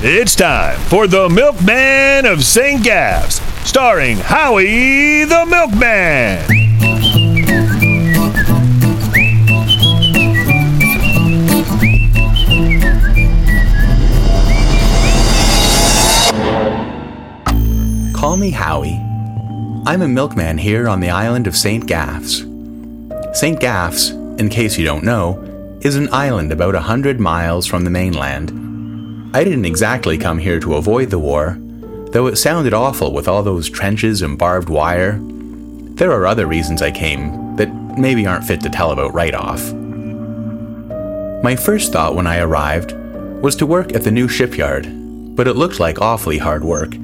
It's time for The Milkman of St. Gaff's, starring Howie the Milkman. Call me Howie. I'm a milkman here on the island of St. Gaff's. St. Gaff's, in case you don't know, is an island about a hundred miles from the mainland. I didn't exactly come here to avoid the war, though it sounded awful with all those trenches and barbed wire. There are other reasons I came that maybe aren't fit to tell about right off. My first thought when I arrived was to work at the new shipyard, but it looked like awfully hard work.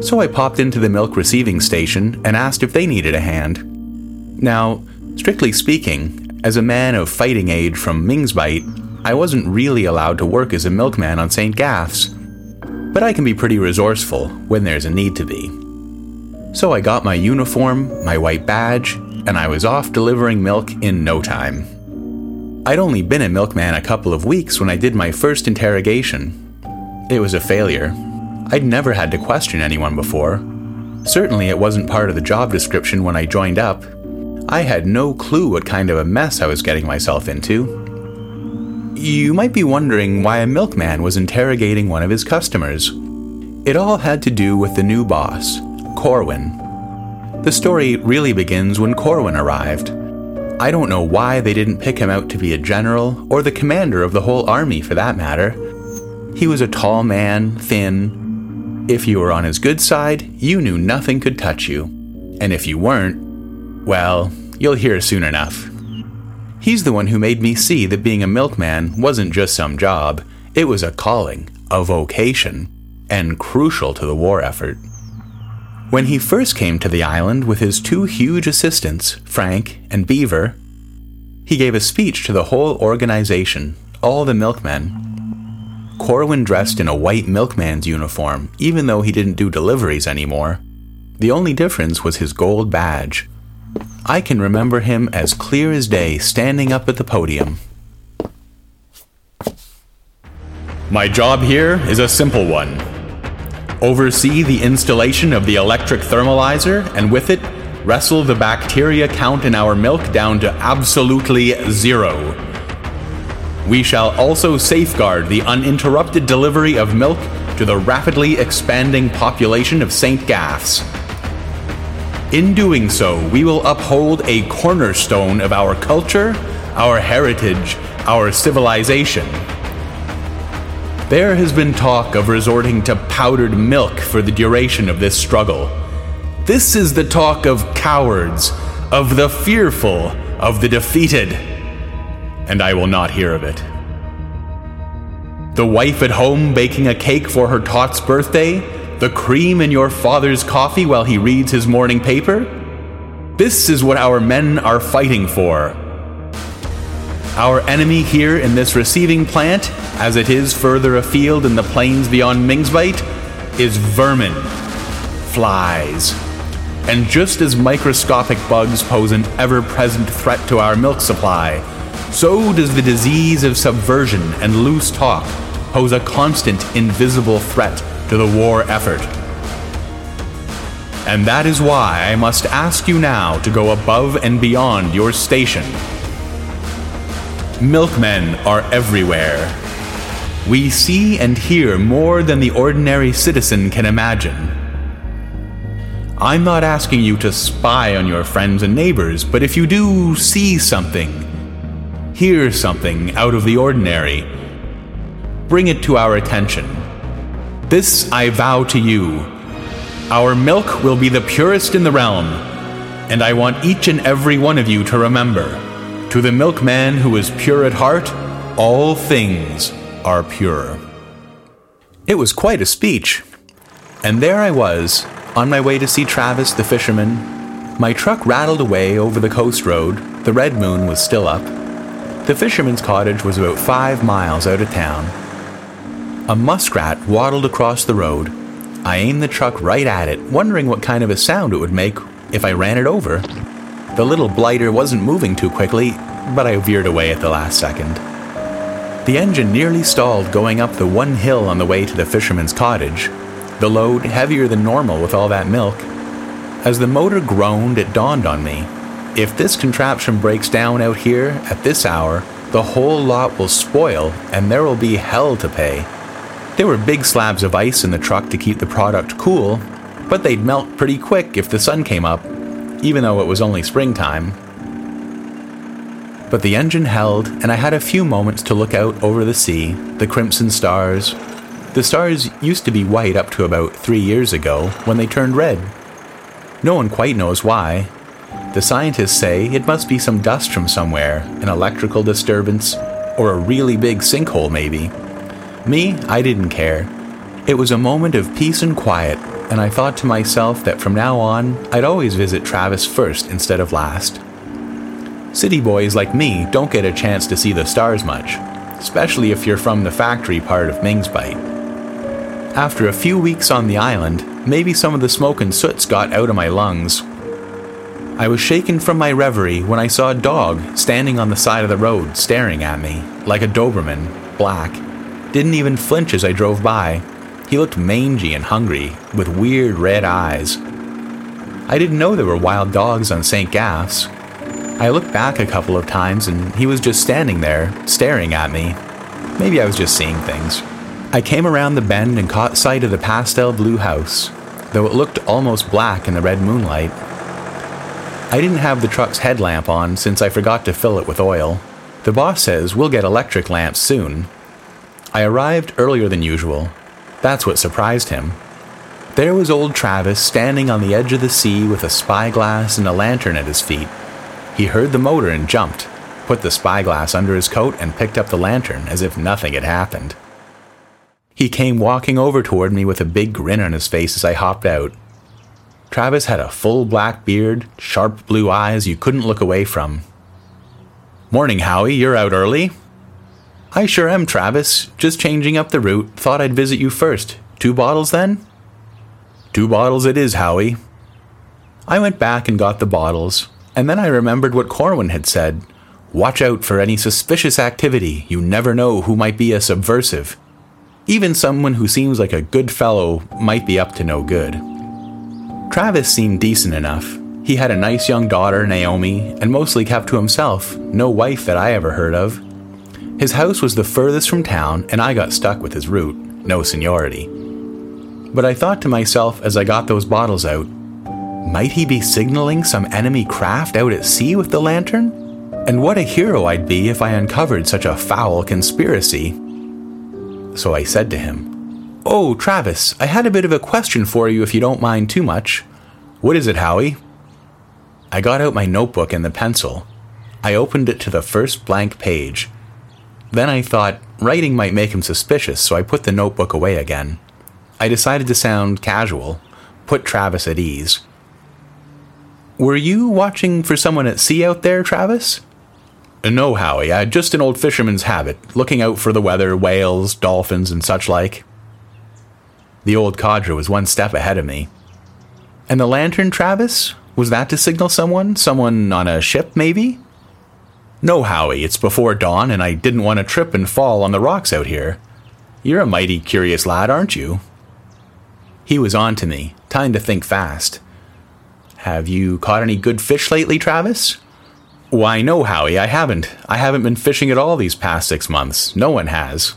So I popped into the milk receiving station and asked if they needed a hand. Now, strictly speaking, as a man of fighting age from Mingsbite, I wasn't really allowed to work as a milkman on St. Gaff's. But I can be pretty resourceful when there's a need to be. So I got my uniform, my white badge, and I was off delivering milk in no time. I'd only been a milkman a couple of weeks when I did my first interrogation. It was a failure. I'd never had to question anyone before. Certainly, it wasn't part of the job description when I joined up. I had no clue what kind of a mess I was getting myself into. You might be wondering why a milkman was interrogating one of his customers. It all had to do with the new boss, Corwin. The story really begins when Corwin arrived. I don't know why they didn't pick him out to be a general, or the commander of the whole army for that matter. He was a tall man, thin. If you were on his good side, you knew nothing could touch you. And if you weren't, well, you'll hear soon enough. He's the one who made me see that being a milkman wasn't just some job, it was a calling, a vocation, and crucial to the war effort. When he first came to the island with his two huge assistants, Frank and Beaver, he gave a speech to the whole organization, all the milkmen. Corwin dressed in a white milkman's uniform, even though he didn't do deliveries anymore. The only difference was his gold badge. I can remember him as clear as day standing up at the podium. My job here is a simple one oversee the installation of the electric thermalizer, and with it, wrestle the bacteria count in our milk down to absolutely zero. We shall also safeguard the uninterrupted delivery of milk to the rapidly expanding population of St. Gaff's. In doing so, we will uphold a cornerstone of our culture, our heritage, our civilization. There has been talk of resorting to powdered milk for the duration of this struggle. This is the talk of cowards, of the fearful, of the defeated. And I will not hear of it. The wife at home baking a cake for her tot's birthday, the cream in your father's coffee while he reads his morning paper? This is what our men are fighting for. Our enemy here in this receiving plant as it is further afield in the plains beyond Mingsbite, is vermin, flies. And just as microscopic bugs pose an ever present threat to our milk supply, so does the disease of subversion and loose talk pose a constant invisible threat to the war effort. And that is why I must ask you now to go above and beyond your station. Milkmen are everywhere, we see and hear more than the ordinary citizen can imagine. I'm not asking you to spy on your friends and neighbors, but if you do see something, hear something out of the ordinary, bring it to our attention. This I vow to you. Our milk will be the purest in the realm, and I want each and every one of you to remember to the milkman who is pure at heart, all things are pure. It was quite a speech. And there I was, on my way to see Travis the fisherman. My truck rattled away over the coast road. The red moon was still up. The fisherman's cottage was about five miles out of town. A muskrat waddled across the road. I aimed the truck right at it, wondering what kind of a sound it would make if I ran it over. The little blighter wasn't moving too quickly, but I veered away at the last second. The engine nearly stalled going up the one hill on the way to the fisherman's cottage, the load heavier than normal with all that milk. As the motor groaned, it dawned on me if this contraption breaks down out here at this hour, the whole lot will spoil and there will be hell to pay. There were big slabs of ice in the truck to keep the product cool, but they'd melt pretty quick if the sun came up, even though it was only springtime. But the engine held, and I had a few moments to look out over the sea, the crimson stars. The stars used to be white up to about three years ago, when they turned red. No one quite knows why. The scientists say it must be some dust from somewhere, an electrical disturbance, or a really big sinkhole, maybe. Me, I didn't care. It was a moment of peace and quiet, and I thought to myself that from now on, I'd always visit Travis first instead of last. City boys like me don't get a chance to see the stars much, especially if you're from the factory part of Ming's Bite. After a few weeks on the island, maybe some of the smoke and soots got out of my lungs. I was shaken from my reverie when I saw a dog standing on the side of the road staring at me, like a Doberman, black. Didn't even flinch as I drove by. He looked mangy and hungry, with weird red eyes. I didn't know there were wild dogs on St. Gaff's, I looked back a couple of times and he was just standing there, staring at me. Maybe I was just seeing things. I came around the bend and caught sight of the pastel blue house. Though it looked almost black in the red moonlight, I didn't have the truck's headlamp on since I forgot to fill it with oil. The boss says we'll get electric lamps soon. I arrived earlier than usual. That's what surprised him. There was old Travis standing on the edge of the sea with a spyglass and a lantern at his feet. He heard the motor and jumped, put the spyglass under his coat, and picked up the lantern as if nothing had happened. He came walking over toward me with a big grin on his face as I hopped out. Travis had a full black beard, sharp blue eyes you couldn't look away from. Morning, Howie, you're out early? I sure am, Travis. Just changing up the route. Thought I'd visit you first. Two bottles then? Two bottles it is, Howie. I went back and got the bottles, and then I remembered what Corwin had said. Watch out for any suspicious activity. You never know who might be a subversive. Even someone who seems like a good fellow might be up to no good. Travis seemed decent enough. He had a nice young daughter, Naomi, and mostly kept to himself, no wife that I ever heard of. His house was the furthest from town, and I got stuck with his route, no seniority. But I thought to myself as I got those bottles out, might he be signaling some enemy craft out at sea with the lantern? And what a hero I'd be if I uncovered such a foul conspiracy. So I said to him, Oh, Travis, I had a bit of a question for you if you don't mind too much. What is it, Howie? I got out my notebook and the pencil. I opened it to the first blank page. Then I thought writing might make him suspicious, so I put the notebook away again. I decided to sound casual, put Travis at ease. Were you watching for someone at sea out there, Travis? No, Howie, I just an old fisherman's habit, looking out for the weather, whales, dolphins, and such like. The old codger was one step ahead of me. And the lantern, Travis? Was that to signal someone? Someone on a ship, maybe? No, Howie, it's before dawn, and I didn't want to trip and fall on the rocks out here. You're a mighty curious lad, aren't you? He was on to me, time to think fast. Have you caught any good fish lately, Travis? Why, no, Howie, I haven't. I haven't been fishing at all these past six months. No one has.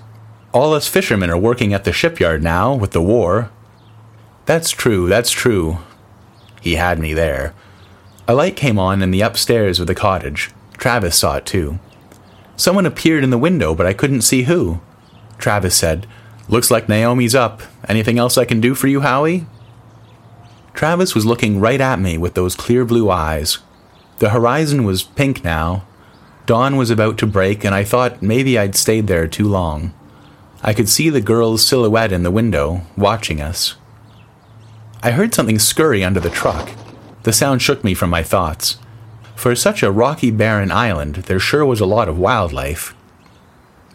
All us fishermen are working at the shipyard now with the war. That's true, that's true. He had me there. A light came on in the upstairs of the cottage. Travis saw it too. Someone appeared in the window, but I couldn't see who. Travis said, Looks like Naomi's up. Anything else I can do for you, Howie? Travis was looking right at me with those clear blue eyes. The horizon was pink now. Dawn was about to break, and I thought maybe I'd stayed there too long. I could see the girl's silhouette in the window, watching us. I heard something scurry under the truck. The sound shook me from my thoughts. For such a rocky, barren island, there sure was a lot of wildlife.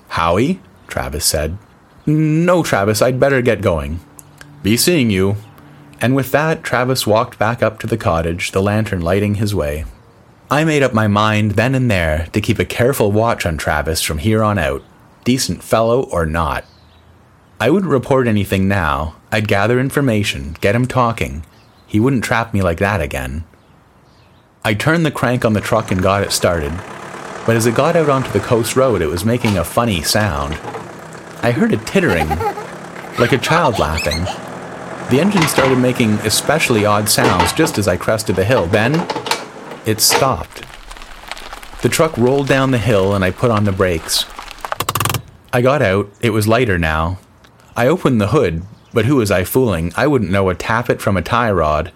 Howie? Travis said. No, Travis, I'd better get going. Be seeing you. And with that, Travis walked back up to the cottage, the lantern lighting his way. I made up my mind then and there to keep a careful watch on Travis from here on out decent fellow or not. I wouldn't report anything now. I'd gather information, get him talking. He wouldn't trap me like that again. I turned the crank on the truck and got it started, but as it got out onto the coast road, it was making a funny sound. I heard a tittering, like a child laughing. The engine started making especially odd sounds just as I crested the hill. Then, it stopped. The truck rolled down the hill and I put on the brakes. I got out. It was lighter now. I opened the hood, but who was I fooling? I wouldn't know a tappet from a tie rod.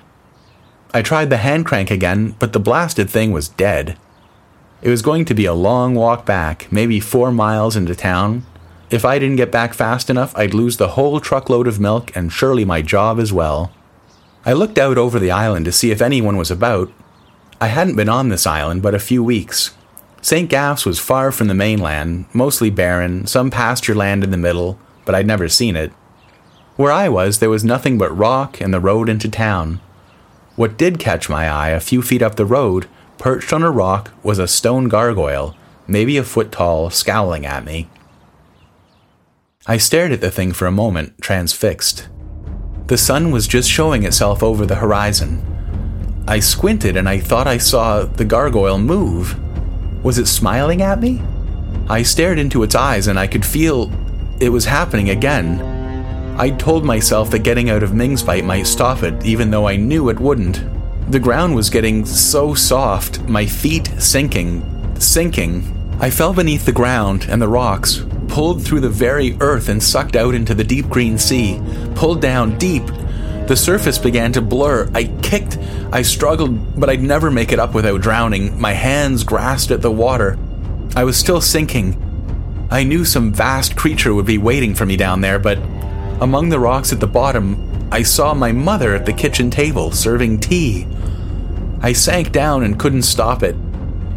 I tried the hand crank again, but the blasted thing was dead. It was going to be a long walk back, maybe four miles into town. If I didn't get back fast enough, I'd lose the whole truckload of milk and surely my job as well. I looked out over the island to see if anyone was about. I hadn't been on this island but a few weeks. St. Gaff's was far from the mainland, mostly barren, some pasture land in the middle, but I'd never seen it. Where I was, there was nothing but rock and the road into town. What did catch my eye a few feet up the road, perched on a rock, was a stone gargoyle, maybe a foot tall, scowling at me. I stared at the thing for a moment, transfixed. The sun was just showing itself over the horizon. I squinted and I thought I saw the gargoyle move. Was it smiling at me? I stared into its eyes and I could feel it was happening again. I told myself that getting out of Ming's bite might stop it, even though I knew it wouldn't. The ground was getting so soft, my feet sinking, sinking. I fell beneath the ground and the rocks, pulled through the very earth and sucked out into the deep green sea, pulled down deep. The surface began to blur. I kicked, I struggled, but I'd never make it up without drowning. My hands grasped at the water. I was still sinking. I knew some vast creature would be waiting for me down there, but among the rocks at the bottom, I saw my mother at the kitchen table serving tea. I sank down and couldn't stop it.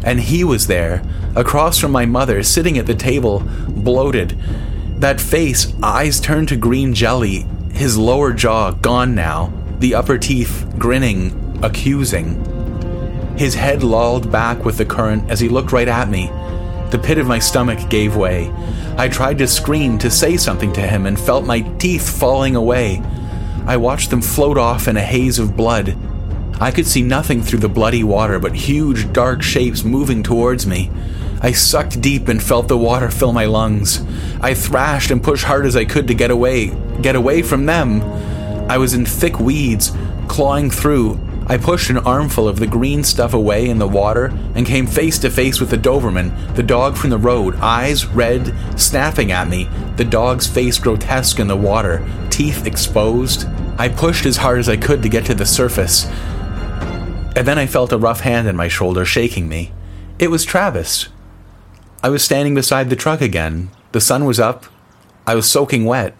And he was there, across from my mother, sitting at the table, bloated. That face, eyes turned to green jelly, his lower jaw gone now, the upper teeth grinning, accusing. His head lolled back with the current as he looked right at me. The pit of my stomach gave way. I tried to scream, to say something to him, and felt my teeth falling away. I watched them float off in a haze of blood. I could see nothing through the bloody water but huge dark shapes moving towards me. I sucked deep and felt the water fill my lungs. I thrashed and pushed hard as I could to get away, get away from them. I was in thick weeds, clawing through. I pushed an armful of the green stuff away in the water and came face to face with the Doberman, the dog from the road, eyes red, snapping at me, the dog's face grotesque in the water, teeth exposed. I pushed as hard as I could to get to the surface. And then I felt a rough hand on my shoulder shaking me. It was Travis. I was standing beside the truck again. The sun was up. I was soaking wet.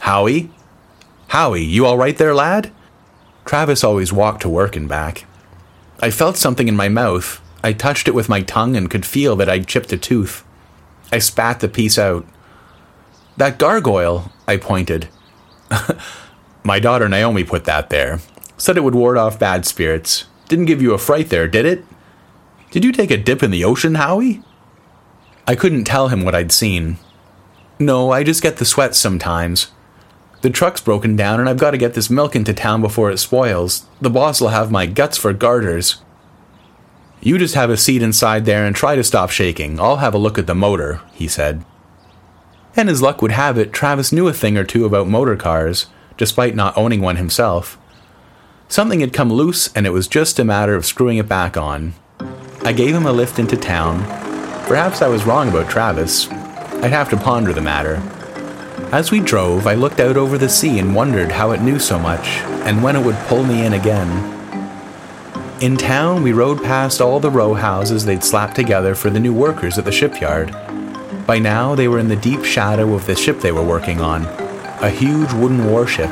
Howie? Howie, you all right there, lad? Travis always walked to work and back. I felt something in my mouth. I touched it with my tongue and could feel that I'd chipped a tooth. I spat the piece out. That gargoyle, I pointed. my daughter Naomi put that there. Said it would ward off bad spirits. Didn't give you a fright there, did it? Did you take a dip in the ocean, Howie? I couldn't tell him what I'd seen. No, I just get the sweats sometimes. The truck's broken down and I've got to get this milk into town before it spoils. The boss will have my guts for garters. You just have a seat inside there and try to stop shaking. I'll have a look at the motor, he said. And as luck would have it, Travis knew a thing or two about motor cars, despite not owning one himself. Something had come loose and it was just a matter of screwing it back on. I gave him a lift into town. Perhaps I was wrong about Travis. I'd have to ponder the matter. As we drove, I looked out over the sea and wondered how it knew so much, and when it would pull me in again. In town, we rode past all the row houses they'd slapped together for the new workers at the shipyard. By now, they were in the deep shadow of the ship they were working on a huge wooden warship.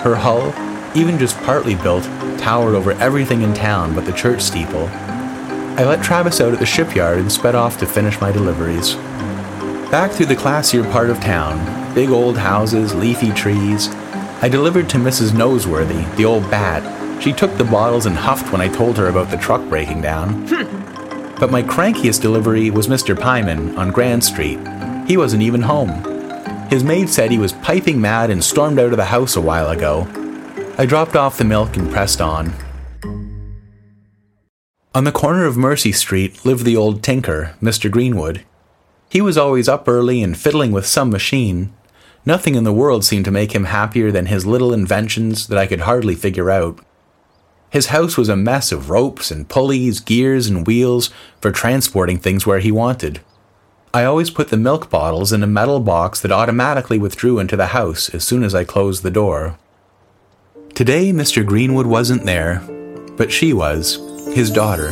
Her hull, even just partly built, towered over everything in town but the church steeple. I let Travis out at the shipyard and sped off to finish my deliveries. Back through the classier part of town, big old houses, leafy trees, I delivered to Mrs. Noseworthy, the old bat. She took the bottles and huffed when I told her about the truck breaking down. Hmm. but my crankiest delivery was Mr. Pyman on Grand Street. He wasn't even home. His maid said he was piping mad and stormed out of the house a while ago. I dropped off the milk and pressed on. On the corner of Mercy Street lived the old tinker, Mr. Greenwood. He was always up early and fiddling with some machine. Nothing in the world seemed to make him happier than his little inventions that I could hardly figure out. His house was a mess of ropes and pulleys, gears, and wheels for transporting things where he wanted. I always put the milk bottles in a metal box that automatically withdrew into the house as soon as I closed the door. Today, Mr. Greenwood wasn't there, but she was, his daughter.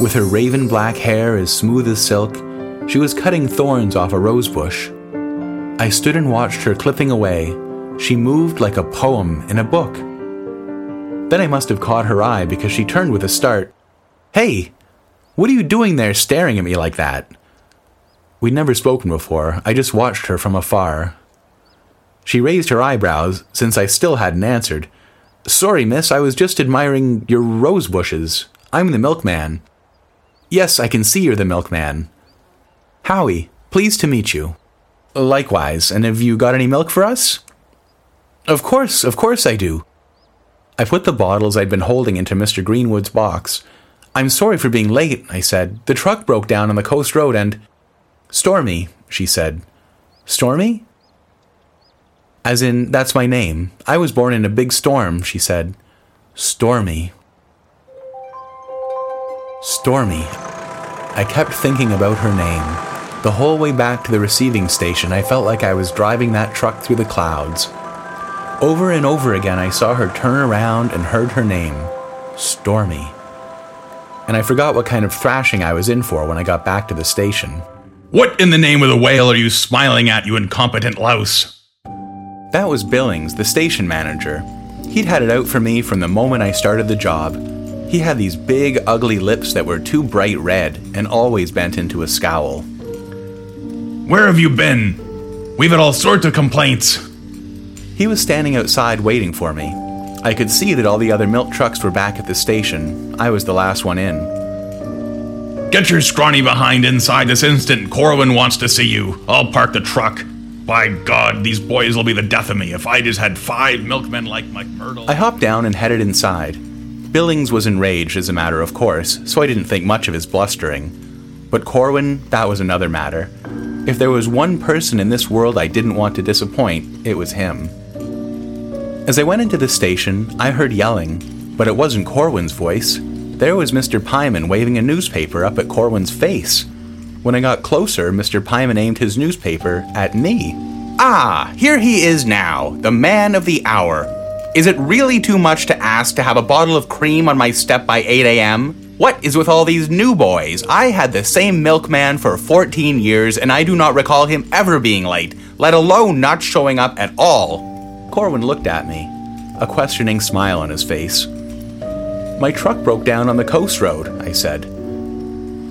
With her raven black hair as smooth as silk she was cutting thorns off a rose bush. I stood and watched her clipping away. She moved like a poem in a book. Then I must have caught her eye because she turned with a start. Hey, what are you doing there staring at me like that? We'd never spoken before. I just watched her from afar. She raised her eyebrows, since I still hadn't answered. Sorry, miss, I was just admiring your rose bushes. I'm the milkman. Yes, I can see you're the milkman. Howie, pleased to meet you. Likewise, and have you got any milk for us? Of course, of course I do. I put the bottles I'd been holding into Mr. Greenwood's box. I'm sorry for being late, I said. The truck broke down on the coast road and. Stormy, she said. Stormy? As in, that's my name. I was born in a big storm, she said. Stormy. Stormy. I kept thinking about her name. The whole way back to the receiving station, I felt like I was driving that truck through the clouds. Over and over again, I saw her turn around and heard her name Stormy. And I forgot what kind of thrashing I was in for when I got back to the station. What in the name of the whale are you smiling at, you incompetent louse? That was Billings, the station manager. He'd had it out for me from the moment I started the job. He had these big, ugly lips that were too bright red and always bent into a scowl. Where have you been? We've had all sorts of complaints. He was standing outside waiting for me. I could see that all the other milk trucks were back at the station. I was the last one in. Get your scrawny behind inside this instant. Corwin wants to see you. I'll park the truck. By God, these boys will be the death of me if I just had five milkmen like Mike McMurdo. I hopped down and headed inside. Billings was enraged, as a matter of course, so I didn't think much of his blustering. But Corwin, that was another matter. If there was one person in this world I didn't want to disappoint, it was him. As I went into the station, I heard yelling, but it wasn't Corwin's voice. There was Mr. Pyman waving a newspaper up at Corwin's face. When I got closer, Mr. Pyman aimed his newspaper at me. Ah, here he is now, the man of the hour. Is it really too much to ask to have a bottle of cream on my step by 8 a.m.? What is with all these new boys? I had the same milkman for 14 years, and I do not recall him ever being late, let alone not showing up at all. Corwin looked at me, a questioning smile on his face. My truck broke down on the coast road, I said.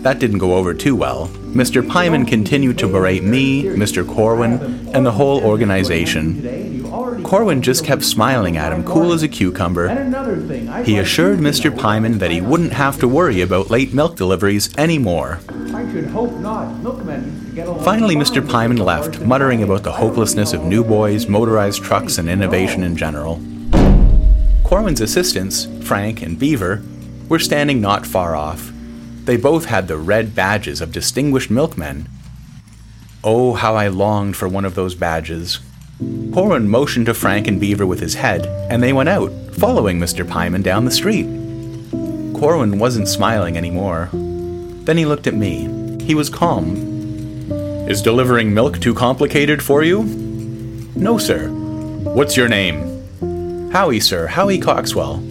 That didn't go over too well. Mr. Pyman continued to berate me, Mr. Corwin, and the whole organization. Corwin just kept smiling at him, cool as a cucumber. He assured Mr. Pyman that he wouldn't have to worry about late milk deliveries anymore. Finally, Mr. Pyman left, muttering about the hopelessness of new boys, motorized trucks, and innovation in general. Corwin's assistants, Frank and Beaver, were standing not far off. They both had the red badges of distinguished milkmen. Oh, how I longed for one of those badges. Corwin motioned to Frank and Beaver with his head, and they went out, following Mr. Pyman down the street. Corwin wasn't smiling anymore. Then he looked at me. He was calm. Is delivering milk too complicated for you? No, sir. What's your name? Howie, sir. Howie Coxwell.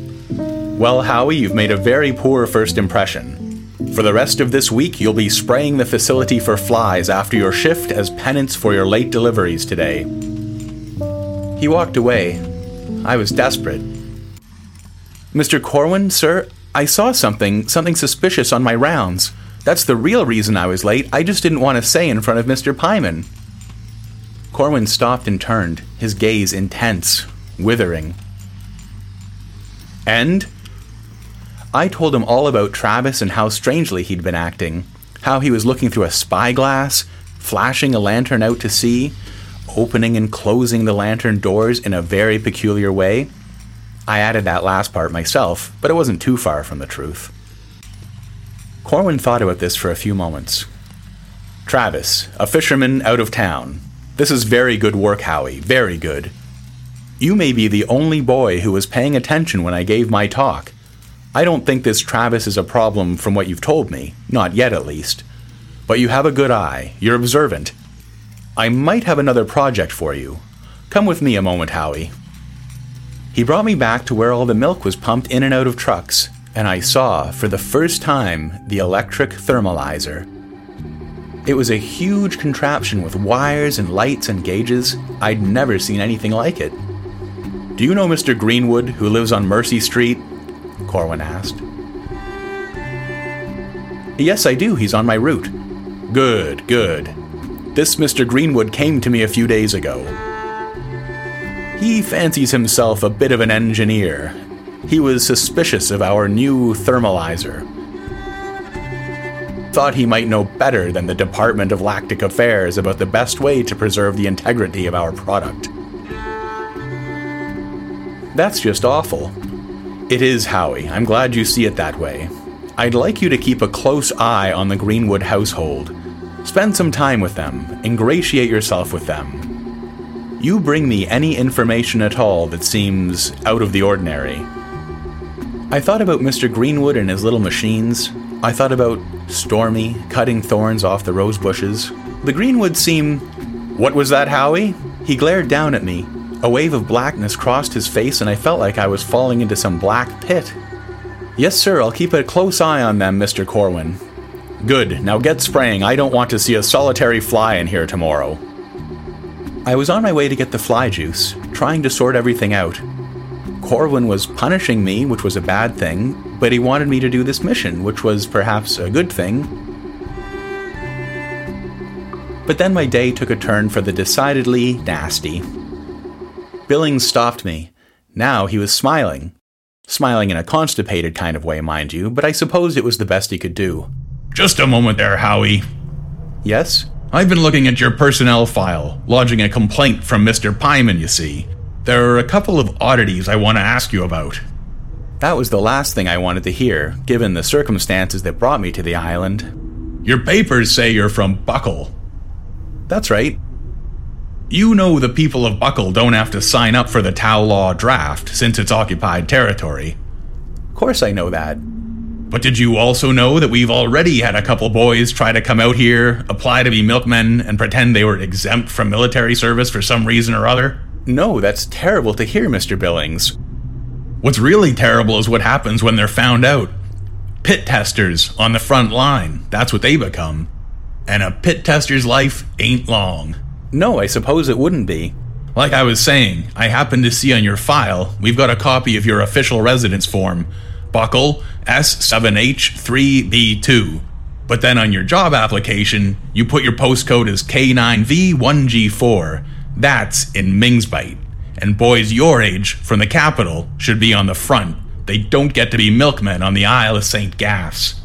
Well, Howie, you've made a very poor first impression. For the rest of this week, you'll be spraying the facility for flies after your shift as penance for your late deliveries today. He walked away. I was desperate. Mr. Corwin, sir, I saw something, something suspicious on my rounds. That's the real reason I was late. I just didn't want to say in front of Mr. Pyman. Corwin stopped and turned, his gaze intense, withering. And? I told him all about Travis and how strangely he'd been acting, how he was looking through a spyglass, flashing a lantern out to sea, opening and closing the lantern doors in a very peculiar way. I added that last part myself, but it wasn't too far from the truth. Corwin thought about this for a few moments. Travis, a fisherman out of town. This is very good work, Howie, very good. You may be the only boy who was paying attention when I gave my talk. I don't think this Travis is a problem from what you've told me, not yet at least. But you have a good eye, you're observant. I might have another project for you. Come with me a moment, Howie. He brought me back to where all the milk was pumped in and out of trucks, and I saw, for the first time, the electric thermalizer. It was a huge contraption with wires and lights and gauges. I'd never seen anything like it. Do you know Mr. Greenwood, who lives on Mercy Street? Corwin asked. Yes, I do. He's on my route. Good, good. This Mr. Greenwood came to me a few days ago. He fancies himself a bit of an engineer. He was suspicious of our new thermalizer. Thought he might know better than the Department of Lactic Affairs about the best way to preserve the integrity of our product. That's just awful. It is, Howie. I'm glad you see it that way. I'd like you to keep a close eye on the Greenwood household. Spend some time with them, ingratiate yourself with them. You bring me any information at all that seems out of the ordinary. I thought about Mr. Greenwood and his little machines. I thought about Stormy cutting thorns off the rose bushes. The Greenwoods seem. What was that, Howie? He glared down at me. A wave of blackness crossed his face, and I felt like I was falling into some black pit. Yes, sir, I'll keep a close eye on them, Mr. Corwin. Good, now get spraying. I don't want to see a solitary fly in here tomorrow. I was on my way to get the fly juice, trying to sort everything out. Corwin was punishing me, which was a bad thing, but he wanted me to do this mission, which was perhaps a good thing. But then my day took a turn for the decidedly nasty. Billings stopped me. Now he was smiling. Smiling in a constipated kind of way, mind you, but I suppose it was the best he could do. Just a moment there, Howie. Yes? I've been looking at your personnel file, lodging a complaint from Mr. Pyman, you see. There are a couple of oddities I want to ask you about. That was the last thing I wanted to hear, given the circumstances that brought me to the island. Your papers say you're from Buckle. That's right. You know the people of Buckle don't have to sign up for the Tau Law draft since it's occupied territory. Of course I know that. But did you also know that we've already had a couple boys try to come out here, apply to be milkmen, and pretend they were exempt from military service for some reason or other? No, that's terrible to hear, Mr. Billings. What's really terrible is what happens when they're found out. Pit testers on the front line, that's what they become. And a pit tester's life ain't long. No, I suppose it wouldn't be. Like I was saying, I happened to see on your file, we've got a copy of your official residence form, Buckle S7H3B2. But then on your job application, you put your postcode as K9V1G4. That's in Mingsbite. And boys your age from the capital should be on the front. They don't get to be milkmen on the Isle of St. Gaff's.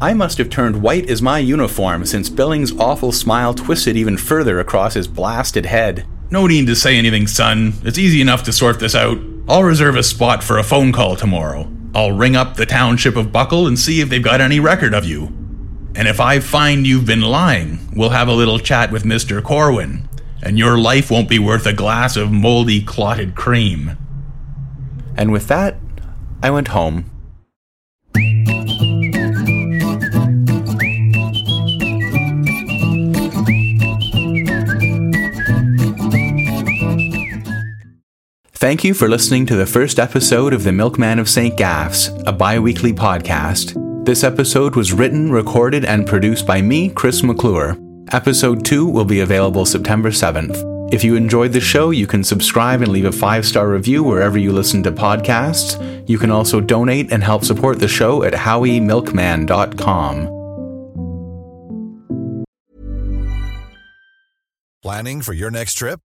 I must have turned white as my uniform since Billings' awful smile twisted even further across his blasted head. No need to say anything, son. It's easy enough to sort this out. I'll reserve a spot for a phone call tomorrow. I'll ring up the township of Buckle and see if they've got any record of you. And if I find you've been lying, we'll have a little chat with Mr. Corwin, and your life won't be worth a glass of moldy clotted cream. And with that, I went home. Thank you for listening to the first episode of The Milkman of St. Gaff's, a bi weekly podcast. This episode was written, recorded, and produced by me, Chris McClure. Episode 2 will be available September 7th. If you enjoyed the show, you can subscribe and leave a five star review wherever you listen to podcasts. You can also donate and help support the show at howiemilkman.com. Planning for your next trip?